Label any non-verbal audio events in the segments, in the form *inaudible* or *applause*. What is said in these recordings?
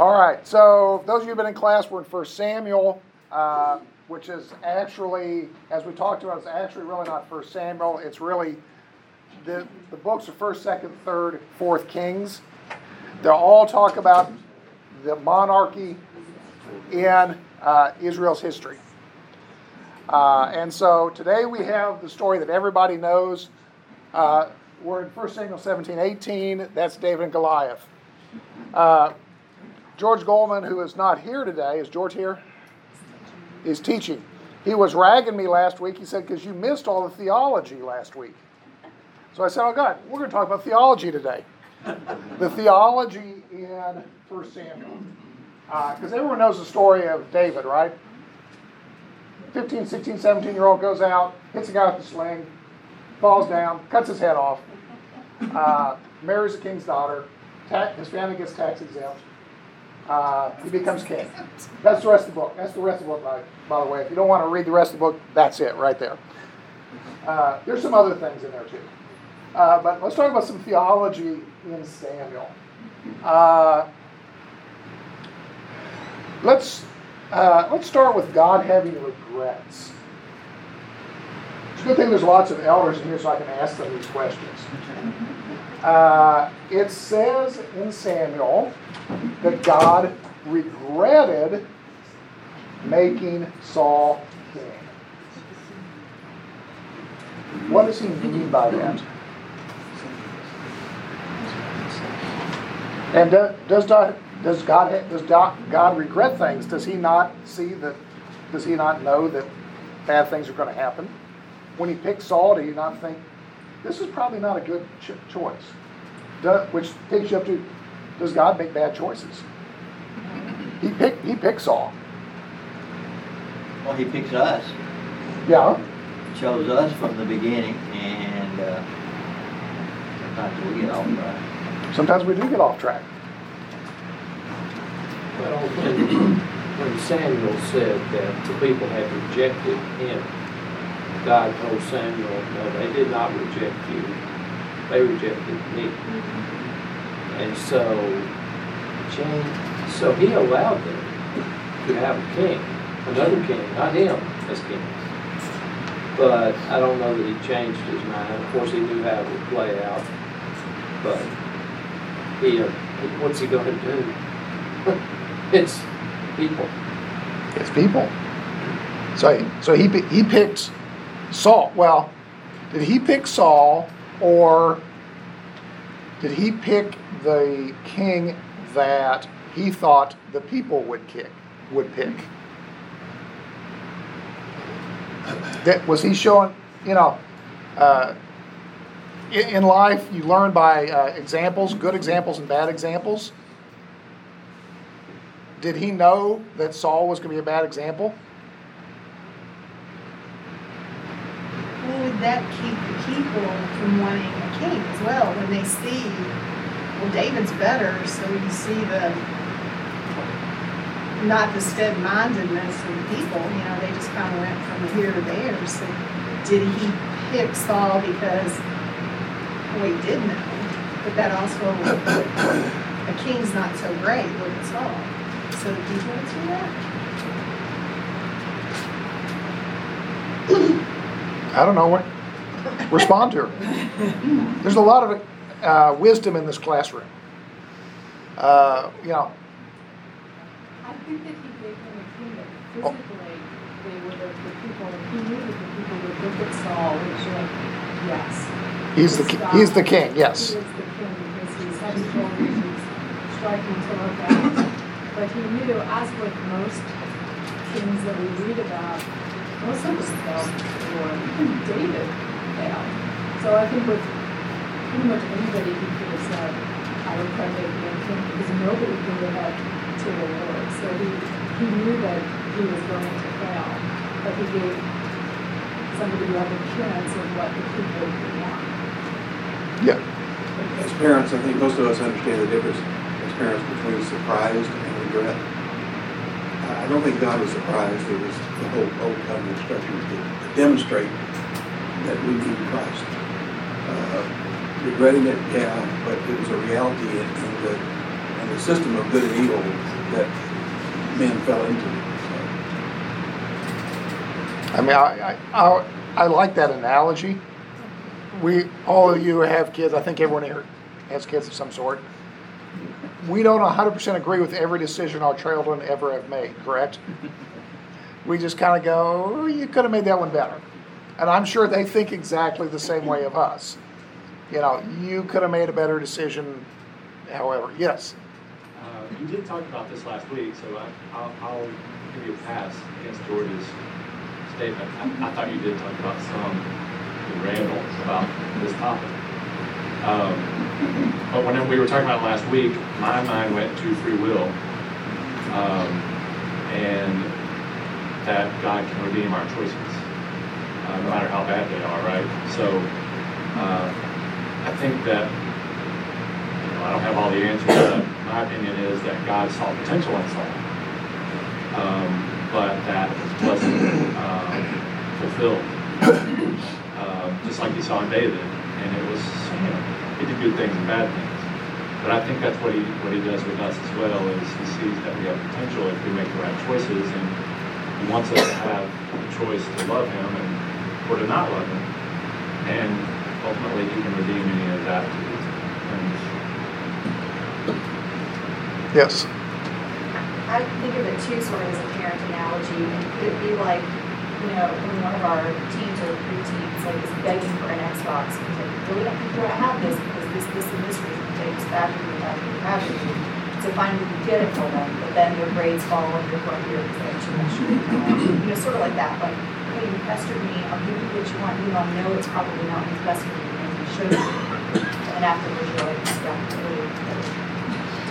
All right, so those of you who've been in class, we're in First Samuel, uh, which is actually, as we talked about, it's actually really not First Samuel. It's really, the, the books of 1st, 2nd, 3rd, 4th Kings. They all talk about the monarchy in uh, Israel's history. Uh, and so today we have the story that everybody knows. Uh, we're in 1 Samuel 17, 18. That's David and Goliath. Uh, George Goldman, who is not here today, is George here? Is teaching. He was ragging me last week. He said, because you missed all the theology last week. So I said, oh, God, we're going to talk about theology today. the theology in 1 Samuel. Because uh, everyone knows the story of David, right? 15, 16, 17 year old goes out, hits a guy with a sling, falls down, cuts his head off, uh, marries a king's daughter, his family gets tax exempt. Uh, he becomes king. That's the rest of the book. That's the rest of the book, by, by the way. If you don't want to read the rest of the book, that's it right there. Uh, there's some other things in there too. Uh, but let's talk about some theology in Samuel. Uh, let's uh, let's start with God having regrets. Good thing there's lots of elders in here so I can ask them these questions. Uh, it says in Samuel that God regretted making Saul king. What does he mean by that? And does, does, does God does God regret things? Does He not see that? Does He not know that bad things are going to happen? When He picked Saul, do you not think this is probably not a good ch- choice? Does, which takes you up to does God make bad choices? He picked he picks Saul. Well, he picks us. Yeah. He chose us from the beginning, and uh, sometimes we get off track. Sometimes we do get off track. Well, when, when Samuel said that the people had rejected him, God told Samuel, no, they did not reject you. They rejected me. And so, so he allowed them to have a king, another king, not him as king. But I don't know that he changed his mind. Of course, he knew how it would play out. But he, uh, what's he going to do? *laughs* it's people. It's people. So, so he he picked Saul. Well, did he pick Saul or did he pick the king that he thought the people would kick would pick? That was he showing? You know, uh, in, in, life you learn by uh, examples, good examples and bad examples. Did he know that Saul was going to be a bad example? Would that keep the people from wanting a king as well when they see, well, David's better, so you see the not the stead-mindedness of the people. You know, they just kind of went from here to there. So, did he pick Saul because well, he did know, but that also a king's not so great. Look at Saul. So did you answer that? I don't know what. Respond to her. There's a lot of uh, wisdom in this classroom. Uh, you know. I think that he gave them a kingdom. Physically, they were the, the people. He knew that the people would look at Saul and say, "Yes." He's the God. he's the king. Yes. He is the king because he's heavy shoulders. He's striking to look at. But he knew, as with most kings that we read about, most of us fell for even David failed. So I think with pretty much anybody who could have said, I would pray that be king because nobody could live up to the Lord. So he, he knew that he was going to fail, but he gave somebody the other chance of what the people would want. Yeah. As parents, I think most of us understand the difference as parents between surprised and regret. I don't think God was surprised. It was the whole Old Covenant instructions to demonstrate that we need Christ. Uh, regretting it, yeah, but it was a reality in, in the, in the system of good and evil that men fell into. I mean, I, I, I like that analogy. We, all of you have kids, I think everyone here has kids of some sort. We don't hundred percent agree with every decision our children ever have made, correct? *laughs* We just kind of go, "Oh, you could have made that one better. And I'm sure they think exactly the same way of us. You know, you could have made a better decision, however, yes. Uh, You did talk about this last week, so I- I'll, I'll give you a pass against George's statement. I, I thought you did talk about some with Randall about this topic. Um, But when we were talking about last week, my mind went to free will. um, And that God can redeem our choices, uh, no matter how bad they are, right? So uh, I think that you know, I don't have all the answers, but my opinion is that God saw potential in Saul. Um, but that wasn't, um, fulfilled. Um, just like he saw in David, and it was, you know, he did good things and bad things. But I think that's what he, what he does with us as well, is he sees that we have potential if we make the right choices, and he wants us to have the choice to love him and, or to not love him. And ultimately, he can redeem any of that things. Yes. I think of it too sort of as a parent analogy, and could it be like, you know, when one of our teens or preteens like is begging for an Xbox, and like, really don't think you want to have this because this, this, and this reason takes battery, battery, battery. So finally you get it for them, but then their grades fall and you're going because they have too much. You know, sort of like that, like, hey, you pestered me, I'll give you what you want, you know, I know it's probably not what's best for you, and you show you. And afterwards you're like, yeah, I really,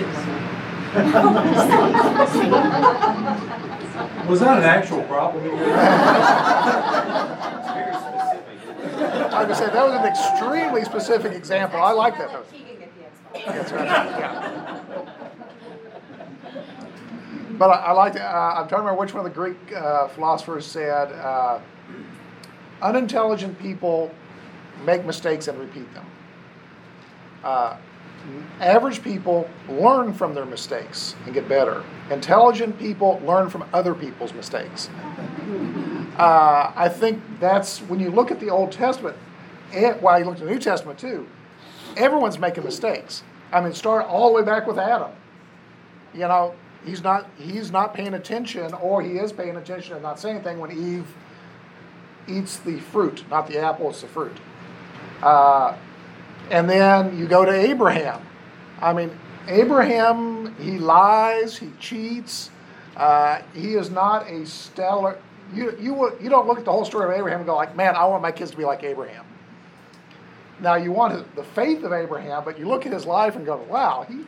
didn't want to. *laughs* Was that an actual problem? *laughs* Like I said, that was an extremely specific example. I like that. That's right, yeah. But I, I like uh, I'm trying to remember which one of the Greek uh, philosophers said, uh, unintelligent people make mistakes and repeat them. Uh, average people learn from their mistakes and get better. Intelligent people learn from other people's mistakes. Uh, I think that's when you look at the Old Testament, and, well, you look at the New Testament too, everyone's making mistakes. I mean, start all the way back with Adam. You know, he's not he's not paying attention, or he is paying attention and not saying anything when Eve eats the fruit, not the apple, it's the fruit. Uh, and then you go to Abraham. I mean, Abraham, he lies, he cheats. Uh, he is not a stellar. You, you, you don't look at the whole story of Abraham and go like, man, I want my kids to be like Abraham. Now you want the faith of Abraham, but you look at his life and go, wow, he,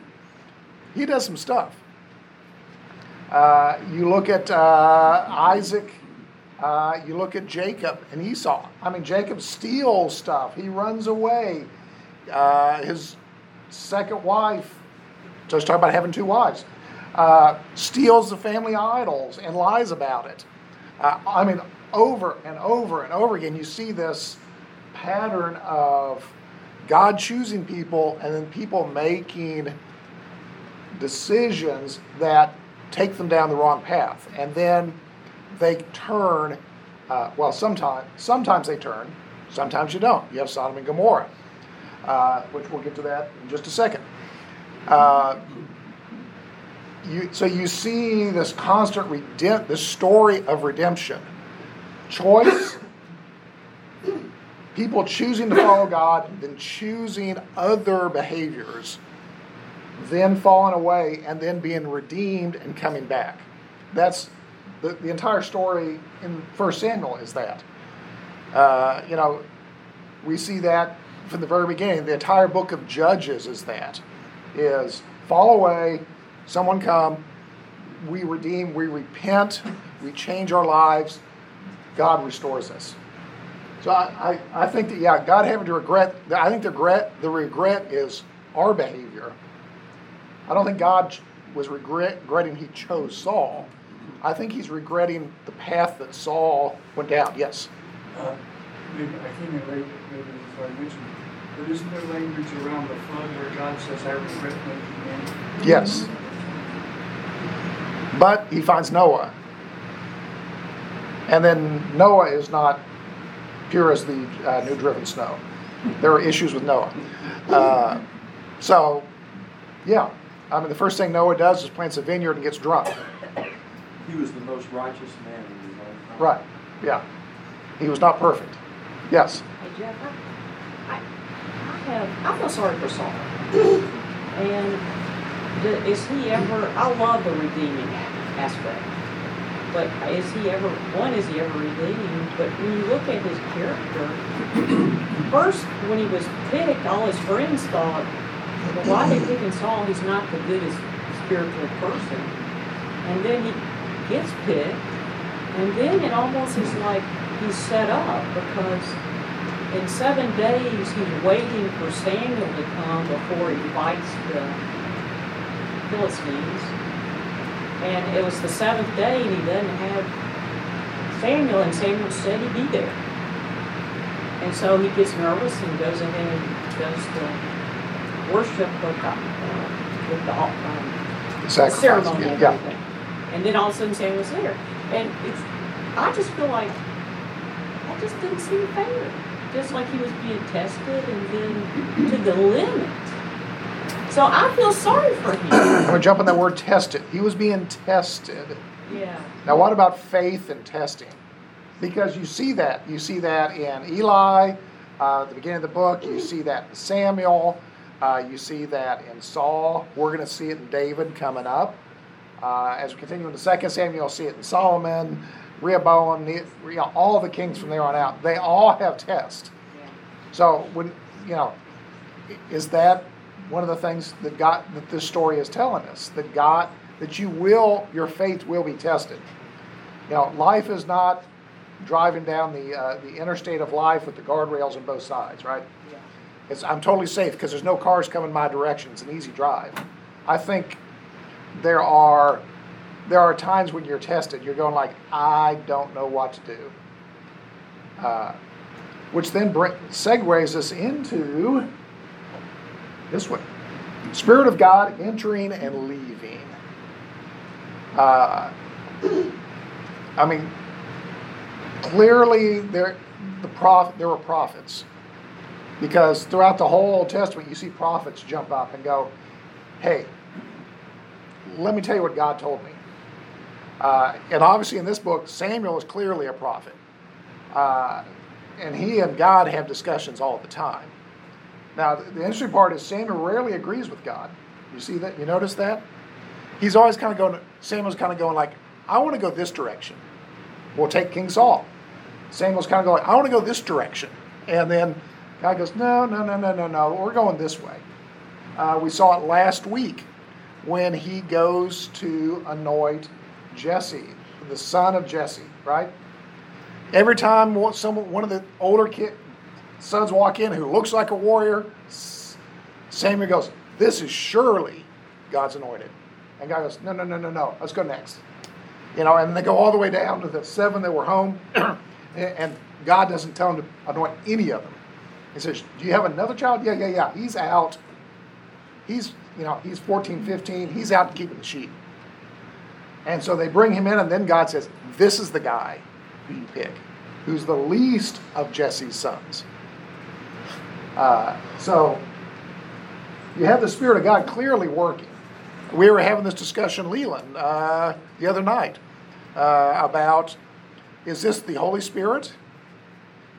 he does some stuff. Uh, you look at uh, Isaac, uh, you look at Jacob and Esau. I mean, Jacob steals stuff, he runs away. Uh, his second wife, just talk about having two wives, uh, steals the family idols and lies about it. Uh, I mean, over and over and over again, you see this pattern of God choosing people and then people making decisions that take them down the wrong path. And then they turn, uh, well, sometimes, sometimes they turn, sometimes you don't. You have Sodom and Gomorrah, uh, which we'll get to that in just a second. Uh, you, so you see this constant redemp- this story of redemption, choice, people choosing to follow God, then choosing other behaviors, then falling away, and then being redeemed and coming back. That's the, the entire story in First Samuel is that. Uh, you know, we see that from the very beginning. The entire book of Judges is that. Is fall away, someone come, we redeem, we repent, we change our lives, God restores us. So I, I, I think that yeah, God having to regret I think the regret the regret is our behavior. I don't think God was regret, regretting he chose Saul. I think he's regretting the path that Saul went down. Yes. Uh, maybe, I came in late, maybe before I mentioned, But isn't there language around the flood where God says, I regret making man? Yes. But he finds Noah. And then Noah is not pure as the uh, new driven snow. There are issues with Noah. Uh, so, yeah. I mean, the first thing Noah does is plants a vineyard and gets drunk. He was the most righteous man in his own time. Right. Yeah. He was not perfect. Yes. Hey Jeff, I, I, I have, I feel sorry for Saul. And is he ever, I love the redeeming aspect. But is he ever, one, is he ever redeemed? But when you look at his character, first, when he was picked, all his friends thought, well, why they picking Saul? He's not the goodest spiritual person. And then he gets picked, and then it almost is like he's set up because in seven days he's waiting for Samuel to come before he fights the Philistines. And it was the seventh day and he doesn't have Samuel, and Samuel said he'd be there. And so he gets nervous and goes ahead and does the worship of God, uh, with the um, Sacrifice. ceremony and Yeah. everything. And then all of a sudden Samuel's there. And it's, I just feel like, I just didn't seem fair. Just like he was being tested and then to the limit. So I feel sorry for him. I'm going to jump on that word tested. He was being tested. Yeah. Now, what about faith and testing? Because you see that. You see that in Eli, uh, at the beginning of the book. You see that in Samuel. Uh, you see that in Saul. We're going to see it in David coming up. Uh, as we continue in the second Samuel, you'll see it in Solomon, Rehoboam, you know, all the kings from there on out. They all have tests. Yeah. So, when you know, is that one of the things that God that this story is telling us that God that you will your faith will be tested. You know, life is not driving down the uh, the interstate of life with the guardrails on both sides, right? Yeah. It's, I'm totally safe because there's no cars coming my direction. It's an easy drive. I think there are there are times when you're tested. You're going like, I don't know what to do. Uh, which then bring, segues us into this one: Spirit of God entering and leaving. Uh, I mean, clearly there the prof, there were prophets because throughout the whole Old Testament you see prophets jump up and go, "Hey, let me tell you what God told me." Uh, and obviously in this book, Samuel is clearly a prophet, uh, and he and God have discussions all the time. Now the interesting part is Samuel rarely agrees with God. You see that? You notice that? He's always kind of going. Samuel's kind of going like, "I want to go this direction." We'll take King Saul. Samuel's kind of going, I want to go this direction. And then God goes, No, no, no, no, no, no. We're going this way. Uh, we saw it last week when he goes to anoint Jesse, the son of Jesse, right? Every time one- someone, one of the older kid, sons walk in who looks like a warrior, Samuel goes, This is surely God's anointed. And God goes, No, no, no, no, no. Let's go next. You know, and they go all the way down to the seven that were home, *clears throat* and God doesn't tell them to anoint any of them. He says, Do you have another child? Yeah, yeah, yeah. He's out. He's, you know, he's 14, 15. He's out keeping the sheep. And so they bring him in, and then God says, This is the guy who you pick, who's the least of Jesse's sons. Uh, so you have the Spirit of God clearly working. We were having this discussion, Leland, uh, the other night uh, about is this the Holy Spirit?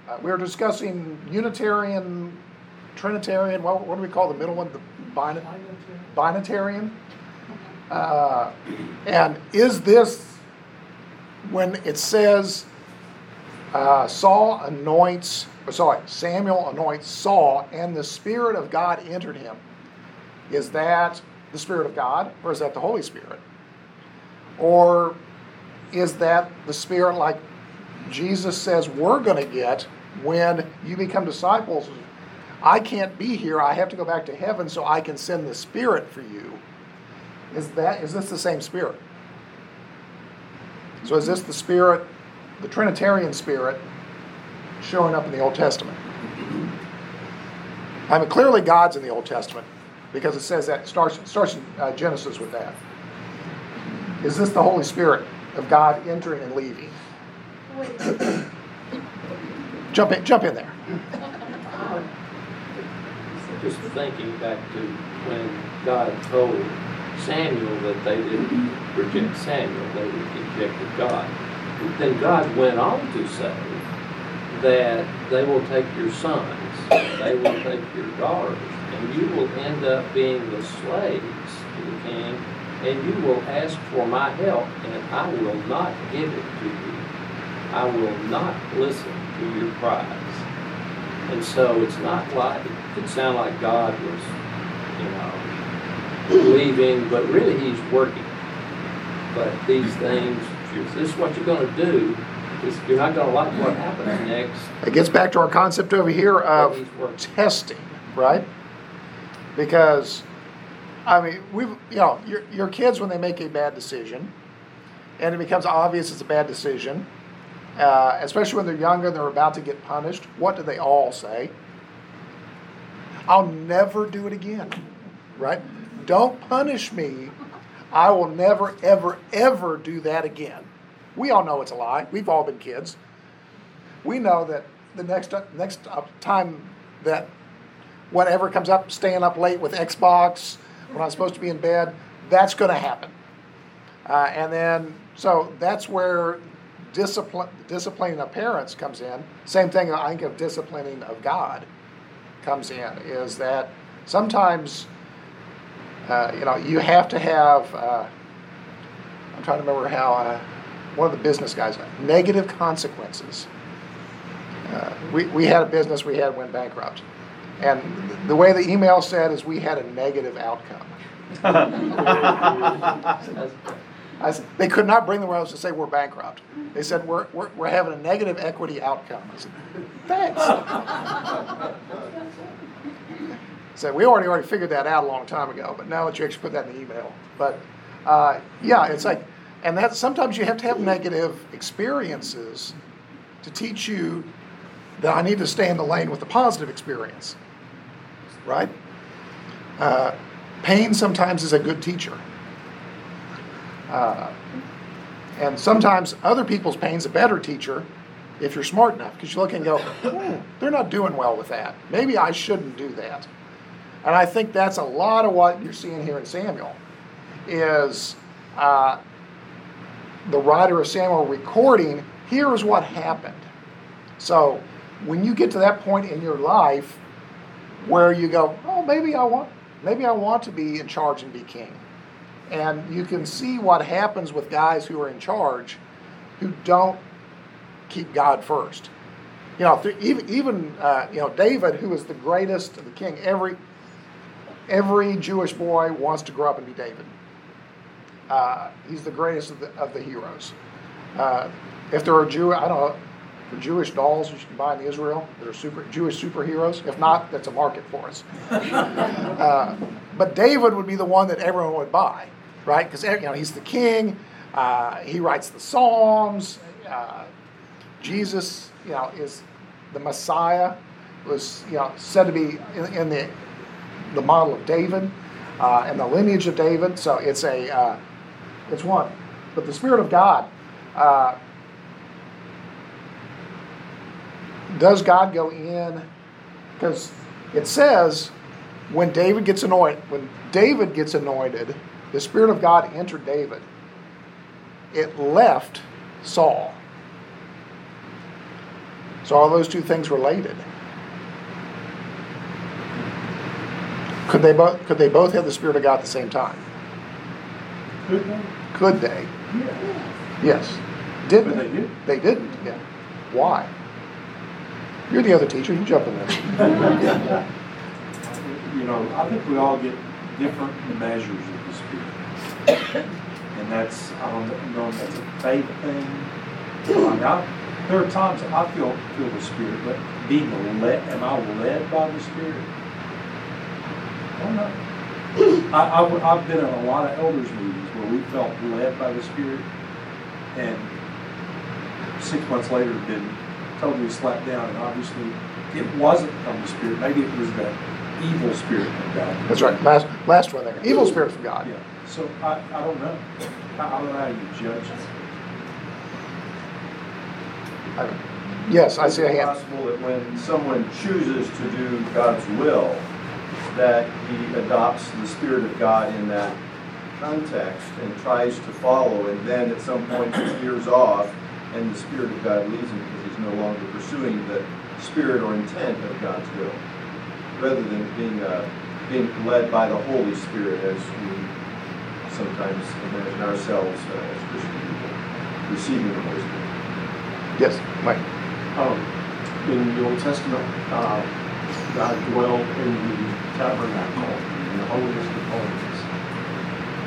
Uh, we were discussing Unitarian, Trinitarian, what, what do we call the middle one? The bin- Binitarian? Uh, and is this when it says uh, Saul anoints, or sorry, Samuel anoints Saul and the Spirit of God entered him? Is that the Spirit of God or is that the Holy Spirit? Or is that the Spirit like Jesus says we're going to get when you become disciples? I can't be here. I have to go back to heaven so I can send the Spirit for you. Is that is this the same Spirit? So is this the Spirit, the Trinitarian Spirit, showing up in the Old Testament? I mean, clearly God's in the Old Testament because it says that, starts, starts in uh, Genesis with that. Is this the Holy Spirit of God entering and leaving? Jump in, jump in there. Just thinking back to when God told Samuel that they didn't reject Samuel, they rejected God. Then God went on to say that they will take your sons, they will take your daughters, and you will end up being the slaves to the king, and you will ask for my help, and I will not give it to you. I will not listen to your cries. And so it's not like, it could sound like God was, you know, leaving, but really he's working. But these things, if this is what you're gonna do, is you're not gonna like what happens next. It gets back to our concept over here of testing, right? Because, I mean, we, you know, your, your kids when they make a bad decision, and it becomes obvious it's a bad decision, uh, especially when they're younger and they're about to get punished, what do they all say? I'll never do it again, right? Don't punish me. I will never, ever, ever do that again. We all know it's a lie. We've all been kids. We know that the next next time that whatever comes up, staying up late with Xbox when I'm supposed to be in bed, that's going to happen. Uh, and then, so that's where discipline, disciplining of parents comes in. Same thing, I think of disciplining of God comes in, is that sometimes, uh, you know, you have to have, uh, I'm trying to remember how, uh, one of the business guys, negative consequences. Uh, we, we had a business we had went bankrupt. And the way the email said is we had a negative outcome. Said, they could not bring themselves to say we're bankrupt. They said we're, we're, we're having a negative equity outcome. I said, thanks. So we already already figured that out a long time ago, but now that you actually put that in the email. But uh, yeah, it's like, and that sometimes you have to have negative experiences to teach you that I need to stay in the lane with the positive experience, right? Uh, pain sometimes is a good teacher. Uh, and sometimes other people's pain's a better teacher if you're smart enough because you look and go, hmm, they're not doing well with that. Maybe I shouldn't do that. And I think that's a lot of what you're seeing here in Samuel is uh, the writer of Samuel recording, here's what happened. So when you get to that point in your life where you go, oh, maybe I want, maybe I want to be in charge and be king. And you can see what happens with guys who are in charge who don't keep God first. You know, even, even uh, you know, David, who is the greatest of the king, every, every Jewish boy wants to grow up and be David. Uh, he's the greatest of the, of the heroes. Uh, if there are Jew, I don't know, the Jewish dolls you can buy in Israel that are super Jewish superheroes. If not, that's a market for us. *laughs* uh, but David would be the one that everyone would buy, right? Because you know he's the king. Uh, he writes the Psalms. Uh, Jesus, you know, is the Messiah. Was you know said to be in, in the the model of David uh, and the lineage of David. So it's a uh, it's one. But the Spirit of God. Uh, does God go in? Because it says when David gets anointed, when David gets anointed, the Spirit of God entered David. It left Saul. So are those two things related? Could they both could they both have the Spirit of God at the same time? Could they? Could they? Yeah. Yes. Did they? they did. They didn't. Yeah. Why? You're the other teacher. You jump in there. You know, I think we all get different measures of the Spirit. And that's, I don't know if that's a faith thing. Mean, I- There are times I feel, feel the Spirit, but being led, am I led by the Spirit? I don't know. I, I've been in a lot of elders meetings where we felt led by the Spirit and six months later been totally slapped down and obviously it wasn't from the Spirit. Maybe it was the evil spirit from God. That's right, last, last one there. Evil spirit from God. Yeah, so I, I don't know. I I don't know how you judge. I- Yes, I see a hand. possible that when someone chooses to do God's will, that he adopts the Spirit of God in that context and tries to follow, and then at some point he veers off, and the Spirit of God leads him because he's no longer pursuing the spirit or intent of God's will, rather than being, uh, being led by the Holy Spirit as we sometimes imagine ourselves uh, as Christian people, receiving the Holy Spirit. Yes, Mike. Um, in the Old Testament, uh, God dwelled in the tabernacle, in the holiest of holies.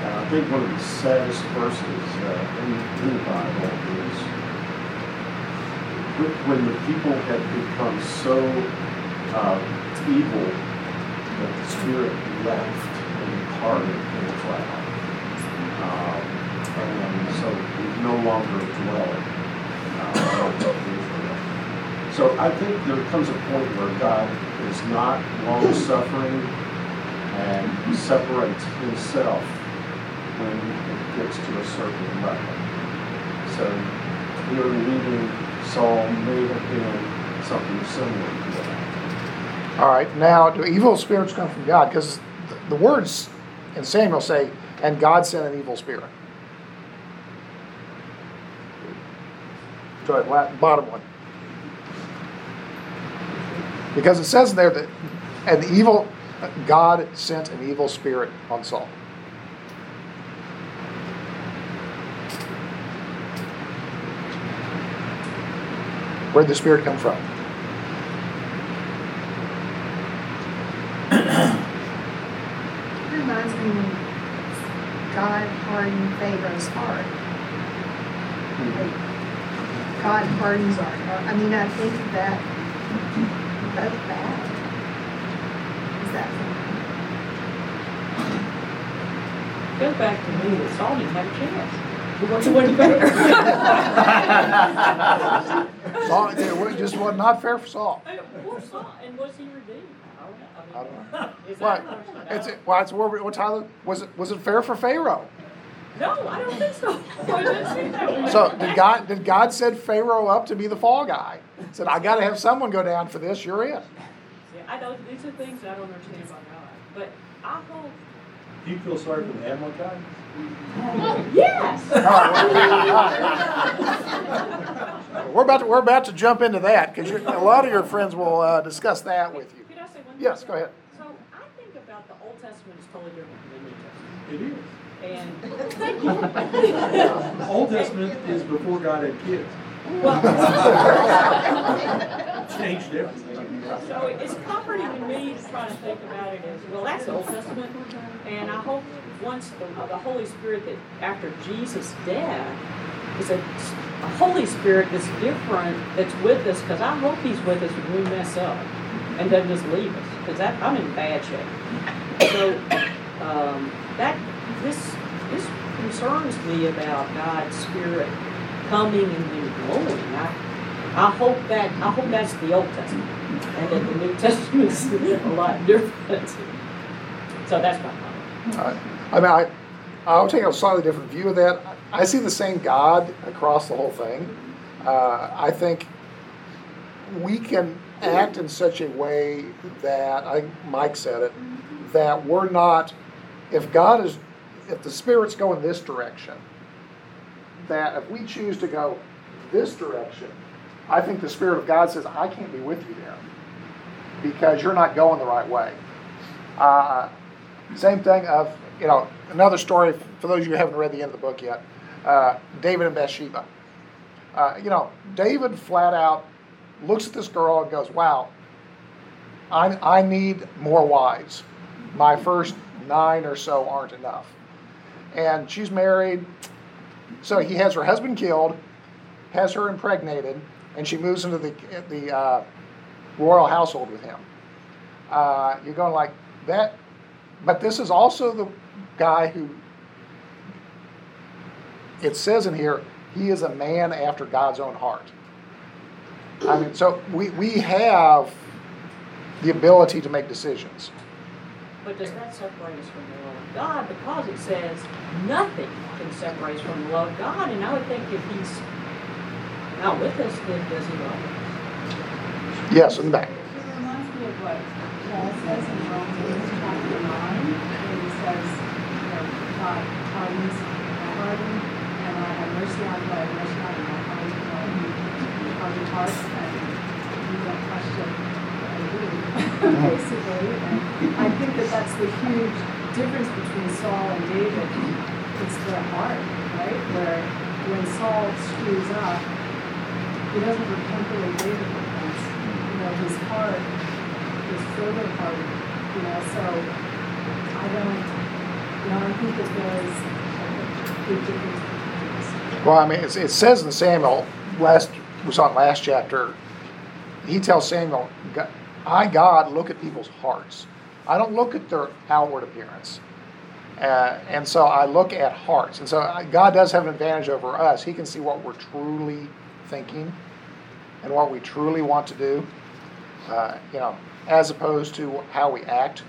And I think one of the saddest verses uh, in, in the Bible is when the people had become so uh, evil that the Spirit left and departed in the cloud. Um, and so he's no longer dwelling uh. So I think there comes a point where God is not long suffering and separates himself when it gets to a certain level. So here leaving Saul may have been something similar to that. All right, now, do evil spirits come from God? Because the words in Samuel say, and God sent an evil spirit. Go ahead, bottom one. Because it says there that an evil, God sent an evil spirit on Saul. Where did the spirit come from? It reminds me God hardened Pharaoh's heart. Mm-hmm. God hardens our heart. I mean, I think that that's bad. Is that Goes back to me that Saul didn't have a chance. He wasn't, wasn't fair. Saul, it just was not fair for Saul. Poor Saul, and was he redeemed? I don't know. I don't know. *laughs* Is Why? that- It's well, it's where, what Tyler was it? Was it fair for Pharaoh? No, I don't think so. *laughs* I didn't see that. So did God? Did God set Pharaoh up to be the fall guy? Said I got to have someone go down for this. You're it. See, I don't, these are things I don't understand about God. But I hope, Do you feel sorry for the Amalekites? yes. *laughs* We're about to we're about to jump into that because a lot of your friends will uh, discuss that with you. Could I say one thing? Yes, go ahead. So I think about the Old Testament is totally different than the New Testament. is. And *laughs* Old Testament is before God had kids. Changed *laughs* *laughs* everything. So it's comforting to me to try to think about it as, well, that's the Old Testament. And I hope once the, the Holy Spirit that after Jesus' death is a, a Holy Spirit that's different, that's with us, because I hope He's with us when we mess up and doesn't just leave us, because I'm in bad shape. So, um, that, this, this concerns me about God's Spirit coming and then going. I, I hope that, I hope that's the Old Testament, and that the New *laughs* Testament's a lot different. So that's my. Uh, I mean, I, I'll take a slightly different view of that. I see the same God across the whole thing. Uh, I think we can act in such a way that, I Mike said it, that we're not, if God is, if the Spirit's going this direction, that if we choose to go this direction, I think the Spirit of God says, I can't be with you there because you're not going the right way. Uh, same thing of, you know, another story for those of you who haven't read the end of the book yet uh, David and Bathsheba. Uh, you know, David flat out looks at this girl and goes, Wow, I, I need more wives. My first nine or so aren't enough. And she's married. So he has her husband killed, has her impregnated, and she moves into the, the uh, royal household with him. Uh, you're going like that, but this is also the guy who it says in here he is a man after God's own heart. I mean, so we, we have the ability to make decisions. But does that separate us from the love of God? Because it says nothing can separate us from the love of God, and I would think if He's not with us, then does He love us? Yes, and back. It reminds me of what Paul says in Romans chapter nine, when he says, you know, God hardens my harden, and I have mercy on who I have mercy on, and I harden, you know, harden hearts, and you don't question what I do, *laughs* basically. And I think that that's the huge difference between Saul and David. It's the heart, right? Where when Saul screws up, he doesn't repent the way David repents. You know, his heart is further hardened, you know, so I don't, you know, I think that there's a big difference. Well, I mean, it says in Samuel, last, we saw last chapter, he tells Samuel, "Go- I, God, look at people's hearts. I don't look at their outward appearance. Uh, and so I look at hearts. And so uh, God does have an advantage over us. He can see what we're truly thinking and what we truly want to do, uh, you know, as opposed to how we act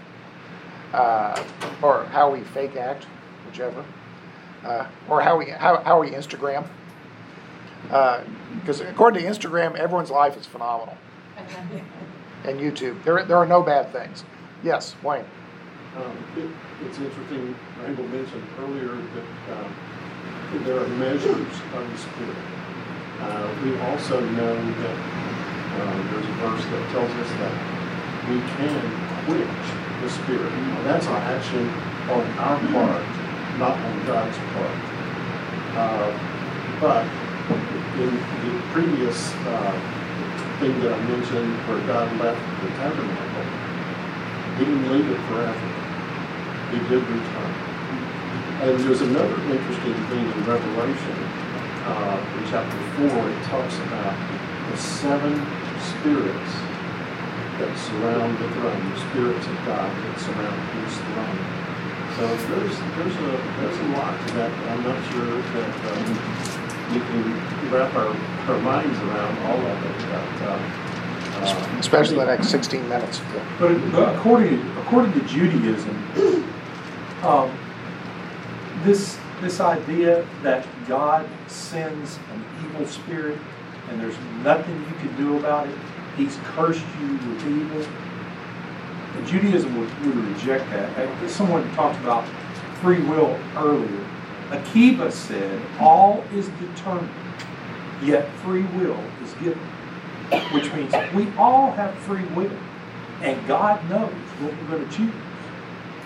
uh, or how we fake act, whichever, uh, or how we how, how we Instagram. Because according to Instagram, everyone's life is phenomenal, *laughs* and YouTube, there there are no bad things. Yes, Wayne. Um, it, it's interesting, Randall mentioned earlier that, um, there are measures of the Spirit. Uh, we also know that, um, there's a verse that tells us that we can quench the Spirit. Now, that's an action on our part, not on God's part. Uh, but in the previous, uh, thing that I mentioned where God left the tabernacle, didn't leave it forever. He did return. And there's another interesting thing in Revelation, uh, in chapter four, it talks about the seven spirits that surround the throne, the spirits of God that surround his throne. So there's, there's a, there's a lot to that. I'm not sure that, um, we can wrap our, our minds around all of it, but, uh, Especially the next 16 minutes. But but according, according to Judaism, um, this, this idea that God sends an evil spirit and there's nothing you can do about it, he's cursed you with evil. And Judaism would, would reject that. Someone talked about free will earlier. Akiba said, all is determined, yet free will is given. Which means we all have free will. And God knows what we're going to choose.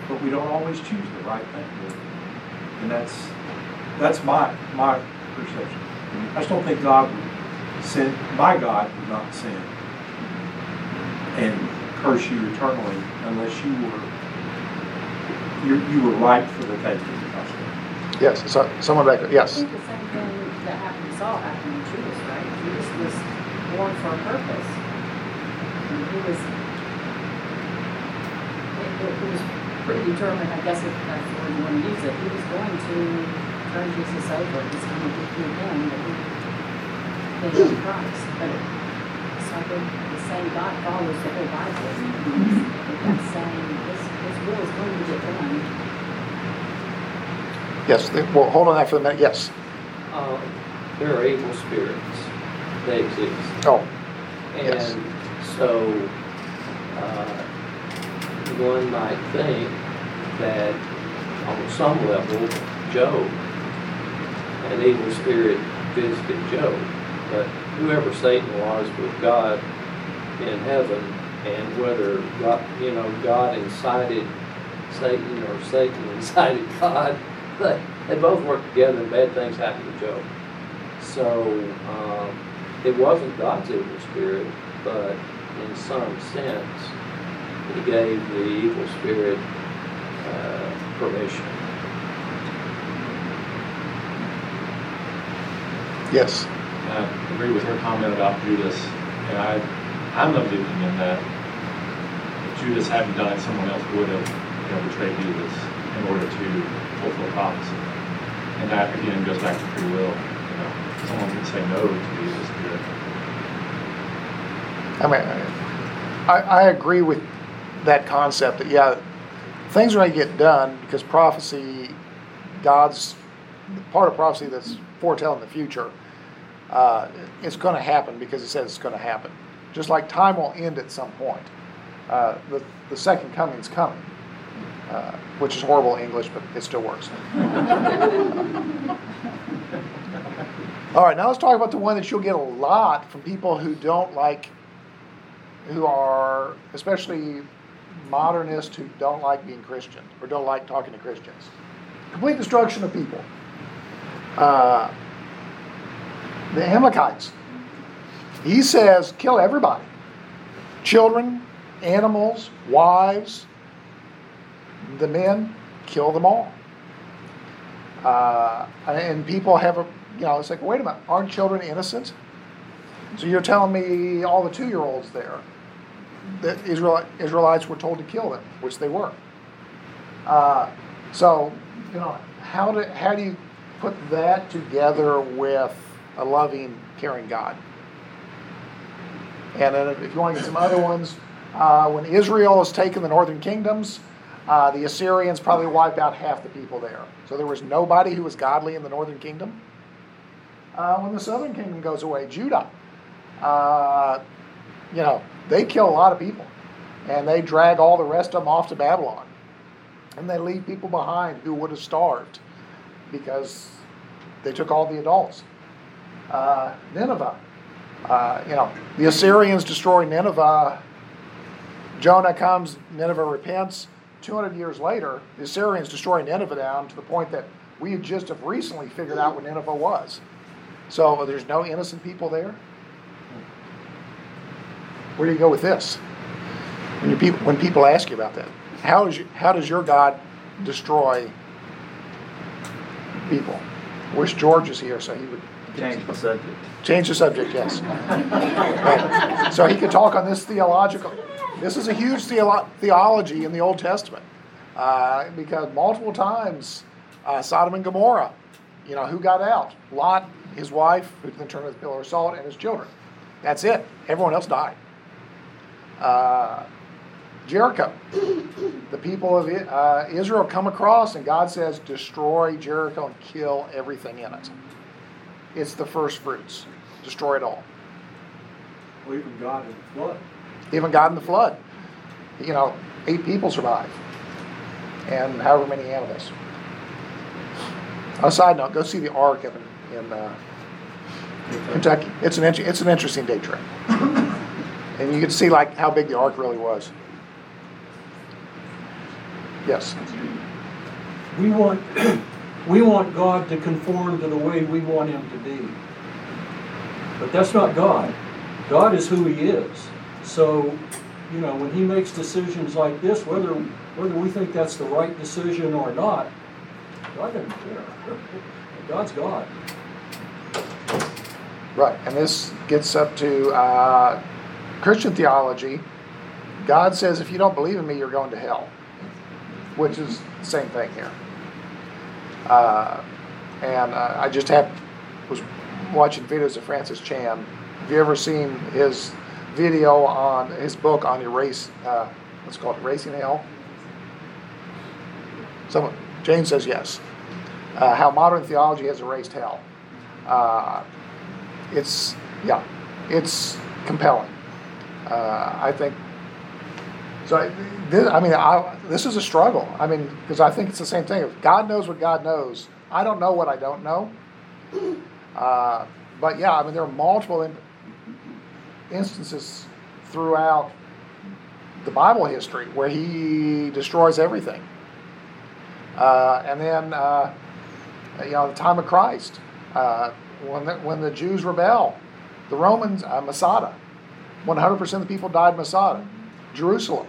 But we don't always choose the right thing. And that's that's my my perception. I just don't think God would sin my God would not sin and curse you eternally unless you were you you were right for the taking. Yes, so, someone back there. I Yes. think the same thing that happened to Saul happened to Judas, right? Judas was born for a purpose. And he was, it, it was pretty determined, I guess if that's the word you want to use it, he was going to turn Jesus over, he was going to get through him, that he, they knew Christ. But it, it's like the the same God follows the whole Bible. It kept saying, his, his will is going to get done. Yes. Well, hold on that for a minute. Yes. Uh, there are evil spirits. They exist. Oh, Yes. And so, uh, one might think that on some level, Job, an evil spirit visited Job. But whoever Satan was with God in heaven, and whether God, you know, God incited Satan or Satan *laughs* incited God, they, *laughs* they both work together and bad things happen to Job. So, um, it wasn't God's evil spirit, but in some sense, he gave the evil spirit uh, permission. yes. I agree with her comment about Judas, and I, I'm of the opinion that if Judas hadn't done it, someone else would have, you know, betrayed Judas in order to fulfill prophecy. And that, again, goes back to free will, you know, someone say no to. I mean, I- I, I agree with that concept that, yeah, things are going to get done because prophecy, God's part of prophecy that's foretelling the future, uh, it's going to happen because it says it's going to happen. Just like time will end at some point. Uh, the, the second coming's coming, uh, which is horrible English, but it still works. *laughs* All right, now let's talk about the one that you'll get a lot from people who don't like, who are especially modernists who don't like being Christian or don't like talking to Christians. Complete destruction of people. Uh, the Amalekites. He says, kill everybody children, animals, wives, the men, kill them all. Uh, and people have a, you know, it's like, wait a minute, aren't children innocent? So you're telling me all the two year olds there that Israel, Israelites were told to kill them, which they were. Uh, so, you know, how do, how do you put that together with a loving, caring God? And then if you want to get some other ones, uh, when Israel has taken the northern kingdoms, uh, the Assyrians probably wiped out half the people there. So there was nobody who was godly in the northern kingdom. Uh, when the southern kingdom goes away, Judah, uh, you know, they kill a lot of people. And they drag all the rest of them off to Babylon. And they leave people behind who would have starved because they took all the adults. Uh, Nineveh, uh, you know, the Assyrians destroy Nineveh. Jonah comes, Nineveh repents. 200 years later, the Assyrians destroy Nineveh down to the point that we had just have recently figured out what Nineveh was. So there's no innocent people there. Where do you go with this? When, you people, when people ask you about that, how, is you, how does your God destroy people? Wish George is here so he would Change the subject. Change the subject, yes. Right. So he could talk on this theological. This is a huge theolo- theology in the Old Testament uh, because multiple times uh, Sodom and Gomorrah, you know, who got out? Lot, his wife, who then turned into a pillar of salt, and his children. That's it. Everyone else died. Uh, Jericho. The people of uh, Israel come across, and God says, destroy Jericho and kill everything in it. It's the first fruits. Destroy it all. Well, even God in the flood. Even God in the flood. You know, eight people survive. And however many animals. On a side note, go see the Ark in, in uh, Kentucky. It's an, it's an interesting day trip. and you can see like how big the Ark really was. Yes. We want *clears throat* we want God to conform to the way we want Him to be. But that's not God. God is who He is. So, you know, when He makes decisions like this, whether whether we think that's the right decision or not, God doesn't care. *laughs* God's God. Right, and this gets up to uh, Christian theology. God says, if you don't believe in me, you're going to hell, which is the same thing here. Uh, and uh, I just have was watching videos of Francis Chan. Have you ever seen his video on his book on erase? Uh, what's called erasing hell? Someone, James says yes. Uh, how modern theology has erased hell. Uh, it's yeah, it's compelling. Uh, I think so. I, this, I mean, I, this is a struggle. I mean, because I think it's the same thing. If God knows what God knows, I don't know what I don't know. Uh, but yeah, I mean, there are multiple in, instances throughout the Bible history where He destroys everything. Uh, and then, uh, you know, the time of Christ, uh, when the, when the Jews rebel, the Romans, uh, Masada, 100% of the people died Masada. Jerusalem,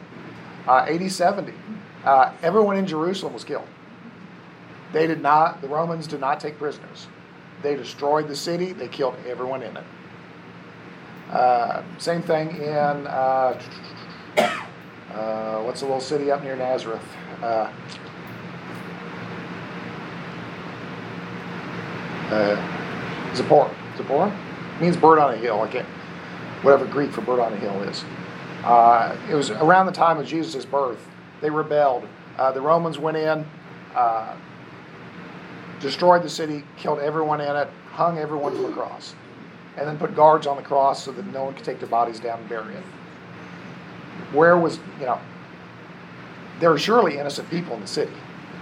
uh, AD 70. Uh, everyone in Jerusalem was killed. They did not, the Romans did not take prisoners. They destroyed the city, they killed everyone in it. Uh, same thing in, uh, uh, what's the little city up near Nazareth? Uh, uh, Zipporah. Zipporah? means bird on a hill. I can't, whatever Greek for bird on a hill is. Uh, it was around the time of Jesus' birth. They rebelled. The Romans went in, destroyed the city, killed everyone in it, hung everyone from the cross, and then put guards on the cross so that no one could take their bodies down and bury it. Where was, you know, there were surely innocent people in the city.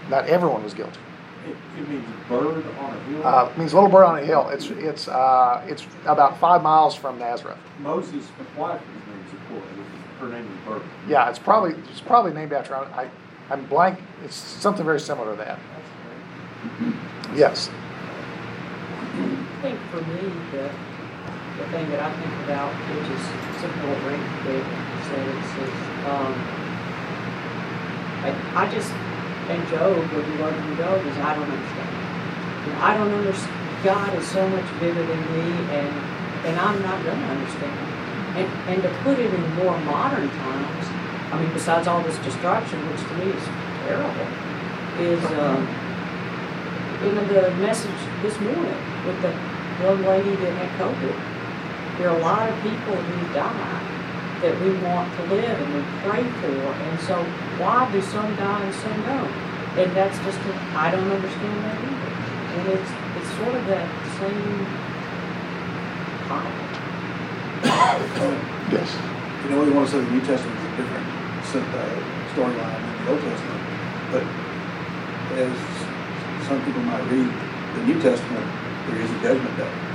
Not everyone was guilty. It, it means bird on a hill. Uh, it means little bird on a hill. It's it's uh, it's about five miles from Nazareth. Moses' the wife of his name is named Zipporah. Her name is Bird. Yeah, it's probably it's probably named after. I I'm blank. It's something very similar to that. Yes. I think for me, the, the thing that I think about, which is simple what Rick David said, it um, I, I just, and Job, you learn from Job, is I don't understand. Know, I don't understand. God is so much bigger than me, and and I'm not gonna understand. And and to put it in more modern times, I mean, besides all this destruction, which to me is terrible, is um, the message this morning with the young lady that had COVID. There are a lot of people who die that we want to live and we pray for, and so why do some die and some don't? And that's just a, I don't understand that either. And it's it's sort of that same pile. Yes. You know, we want to say the New Testament is a different uh, storyline than the Old Testament, but as some people might read, the New Testament, there is a judgment day.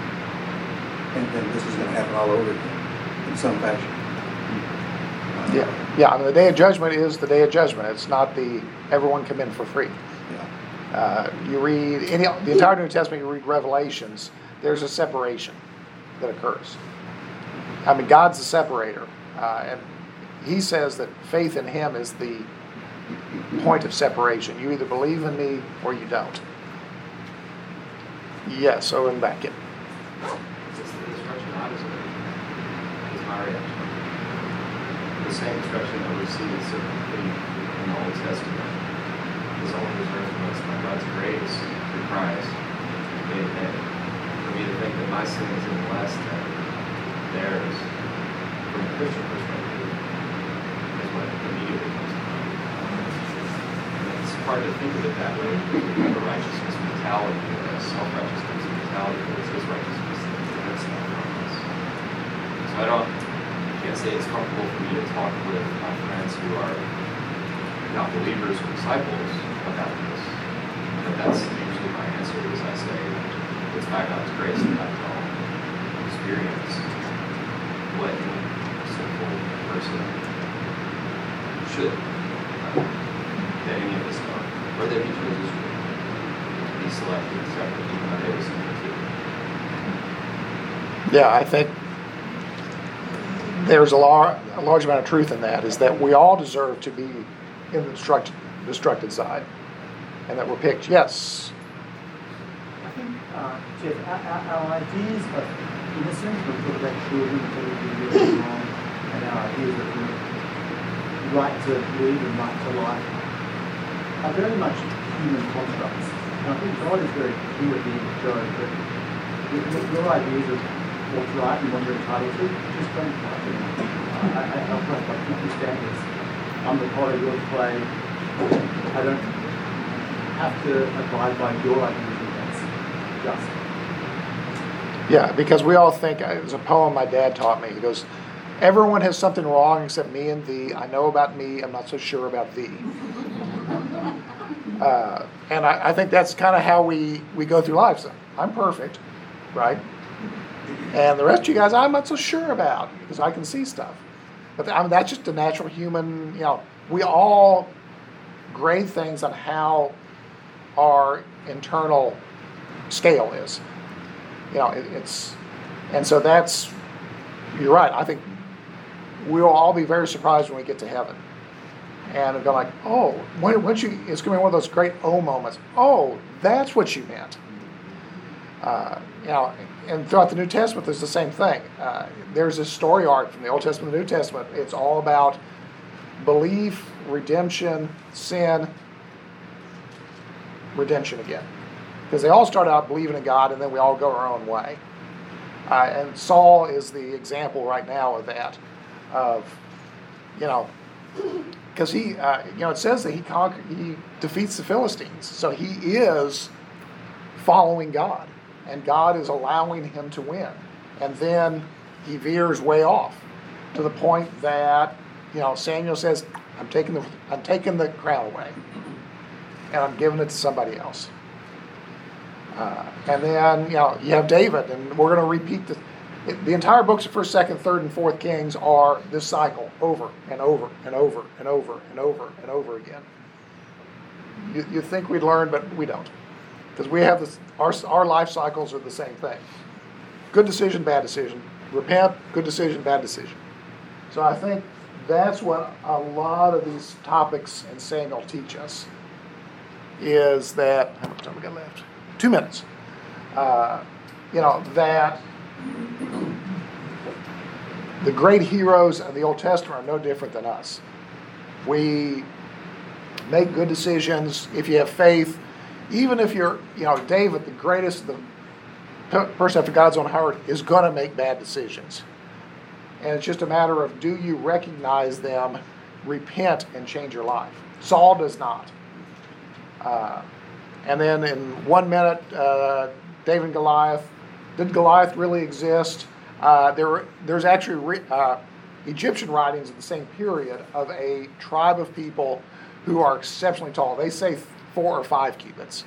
And then this is going to happen all over again in some fashion. Yeah. Yeah. I mean, the day of judgment is the day of judgment. It's not the everyone come in for free. Yeah. Uh, you read any the entire New Testament. You read Revelations. There's a separation that occurs. I mean, God's the separator, uh, and He says that faith in Him is the point of separation. You either believe in me or you don't. Yes, Owen Beckett. The I is my. The same instruction that we see is in the Old Testament is only reserved for us by God's grace through Christ. And for me to think that my sin is any less than theirs from a Christian perspective is what immediately comes to mind. It's hard to think of it that way. A righteousness mentality a self-righteousness mentality, but His righteousness that prevents that from us. So I don't, can't say it's comfortable for me to talk with my friends who are not believers or disciples about this. But that's usually my answer is I say it's by God's grace that I don't experience what any sinful person should, uh, that any of us or that he chooses to be selected separately by his Yeah, I think there's a, lar- a large amount of truth in that. Is that we all deserve to be in the destruct- side, and that we're picked. Yes. I think, uh, Jeff, our, ideas of innocence, we talk about children we wrong, and our ideas of right to live and right to life are very much human constructs. And I think God is very clear at the end of Job that your ideas of what's right and what you're entitled to just don't apply to me. I, I, I operate by people's standards. I'm the potter, you're the clay. I don't have to abide by your ideas of that's just. Yeah, because we all think uh, it's a poem my dad taught me. He goes, "Everyone has something wrong except me and thee. I know about me. I'm not so sure about thee." *laughs* Uh, and I, I think that's kind of how we we go through life. So I'm perfect, right? And the rest of you guys, I'm not so sure about because I can see stuff. But I mean, that's just a natural human. You know, we all grade things on how our internal scale is. You know, it, it's, and so that's, you're right. I think we'll all be very surprised when we get to heaven. And go like, oh, when, you, it's going to be one of those great oh moments. Oh, that's what you meant. Uh, you know, and throughout the New Testament, there's the same thing. Uh, there's this story arc from the Old Testament to the New Testament. It's all about belief, redemption, sin, redemption again. Because they all start out believing in God and then we all go our own way. Uh, and Saul is the example right now of that, of you know, because he, uh, you know, it says that he conquer, he defeats the Philistines, so he is following God, and God is allowing him to win, and then he veers way off to the point that you know Samuel says, "I'm taking the I'm taking the crown away, and I'm giving it to somebody else." Uh, and then you know you have David, and we're going to repeat the the entire books of First, Second, Third, and Fourth Kings are this cycle over and over and over and over and over and over again. You you think we'd learn, but we don't, because we have this. Our our life cycles are the same thing. Good decision, bad decision. Repent. Good decision, bad decision. So I think that's what a lot of these topics in Samuel teach us. Is that how much time we got left? Two minutes. Uh, you know that the great heroes of the Old Testament are no different than us. We make good decisions if you have faith. Even if you're, you know, David, the greatest, the person after God's own heart, is going to make bad decisions. And it's just a matter of do you recognize them, repent, and change your life. Saul does not. Uh, and then in one minute, uh, David and Goliath. Did Goliath really exist? Uh, there, there's actually uh, Egyptian writings of the same period of a tribe of people who are exceptionally tall. They say four or five cubits.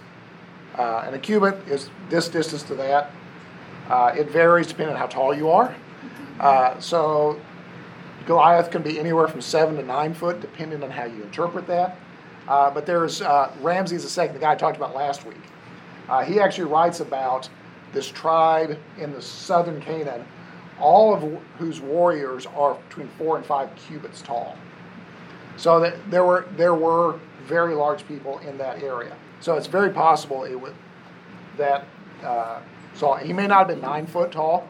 Uh, and a cubit is this distance to that. Uh, it varies depending on how tall you are. Uh, so Goliath can be anywhere from seven to nine foot, depending on how you interpret that. Uh, but there's uh, Ramses II, the guy I talked about last week. Uh, he actually writes about this tribe in the southern Canaan, all of whose warriors are between four and five cubits tall. So that there were there were very large people in that area. So it's very possible it would that uh, he may not have been nine foot tall,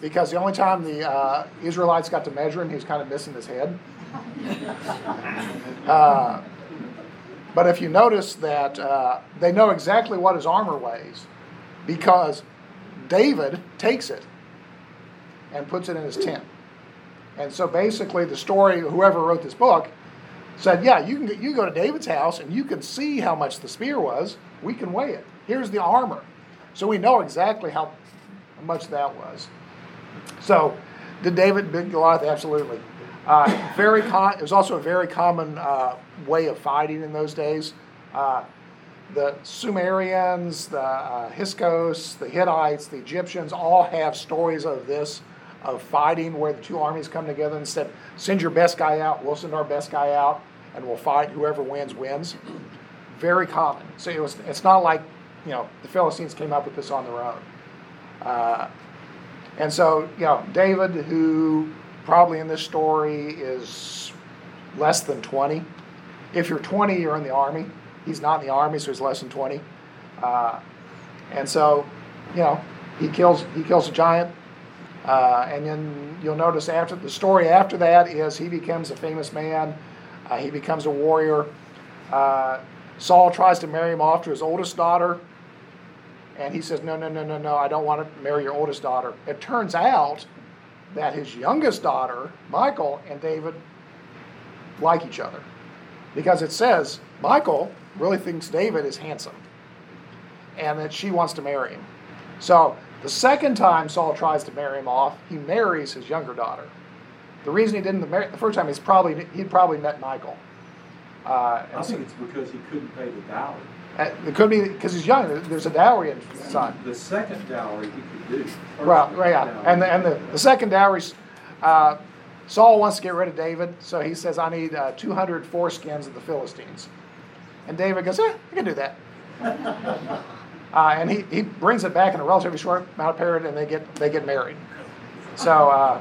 because the only time the uh, Israelites got to measure him, he was kind of missing his head. *laughs* Uh, but if you notice that uh, they know exactly what his armor weighs, because David takes it and puts it in his tent. And so basically, the story, whoever wrote this book, said, Yeah, you can you go to David's house and you can see how much the spear was. We can weigh it. Here's the armor. So we know exactly how much that was. So, did David beat Goliath? Absolutely. Uh, very *laughs* con- it was also a very common uh, way of fighting in those days. Uh, the Sumerians, the uh, Hyksos, the Hittites, the Egyptians all have stories of this, of fighting where the two armies come together and said, send your best guy out, we'll send our best guy out, and we'll fight. Whoever wins, wins. Very common. So it was, it's not like, you know, the Philistines came up with this on their own. Uh, and so, you know, David, who probably in this story is less than 20. If you're 20, you're in the army. He's not in the army, so he's less than 20. Uh, and so, you know, he kills he kills a giant. Uh, and then you'll notice after the story after that is he becomes a famous man. Uh, he becomes a warrior. Uh, Saul tries to marry him off to his oldest daughter. And he says, No, no, no, no, no, I don't want to marry your oldest daughter. It turns out that his youngest daughter, Michal, and David like each other. Because it says Michal really thinks David is handsome and that she wants to marry him. So the second time Saul tries to marry him off, he marries his younger daughter. The reason he didn't marry the first time is probably he'd probably met Michal. Uh, I think it's because he couldn't pay the dowry. Uh, it could be because he's young. There's a dowry in his son. The second dowry he could do. Well, right, yeah, and the, and the, the second dowry, uh, Saul wants to get rid of David, so he says, "I need uh, 200 foreskins of the Philistines," and David goes, "Eh, I can do that." *laughs* uh, and he, he brings it back in a relatively short amount of period, and they get they get married. So uh,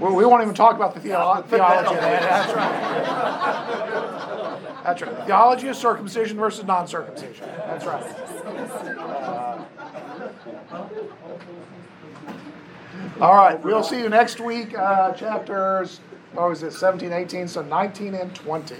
we, we won't even talk about the theolo- theology of that. That's right. That's right. Theology of circumcision versus non-circumcision. That's right. Uh, all right, we'll see you next week. Uh, chapters, what was it, 17, 18, so 19 and 20.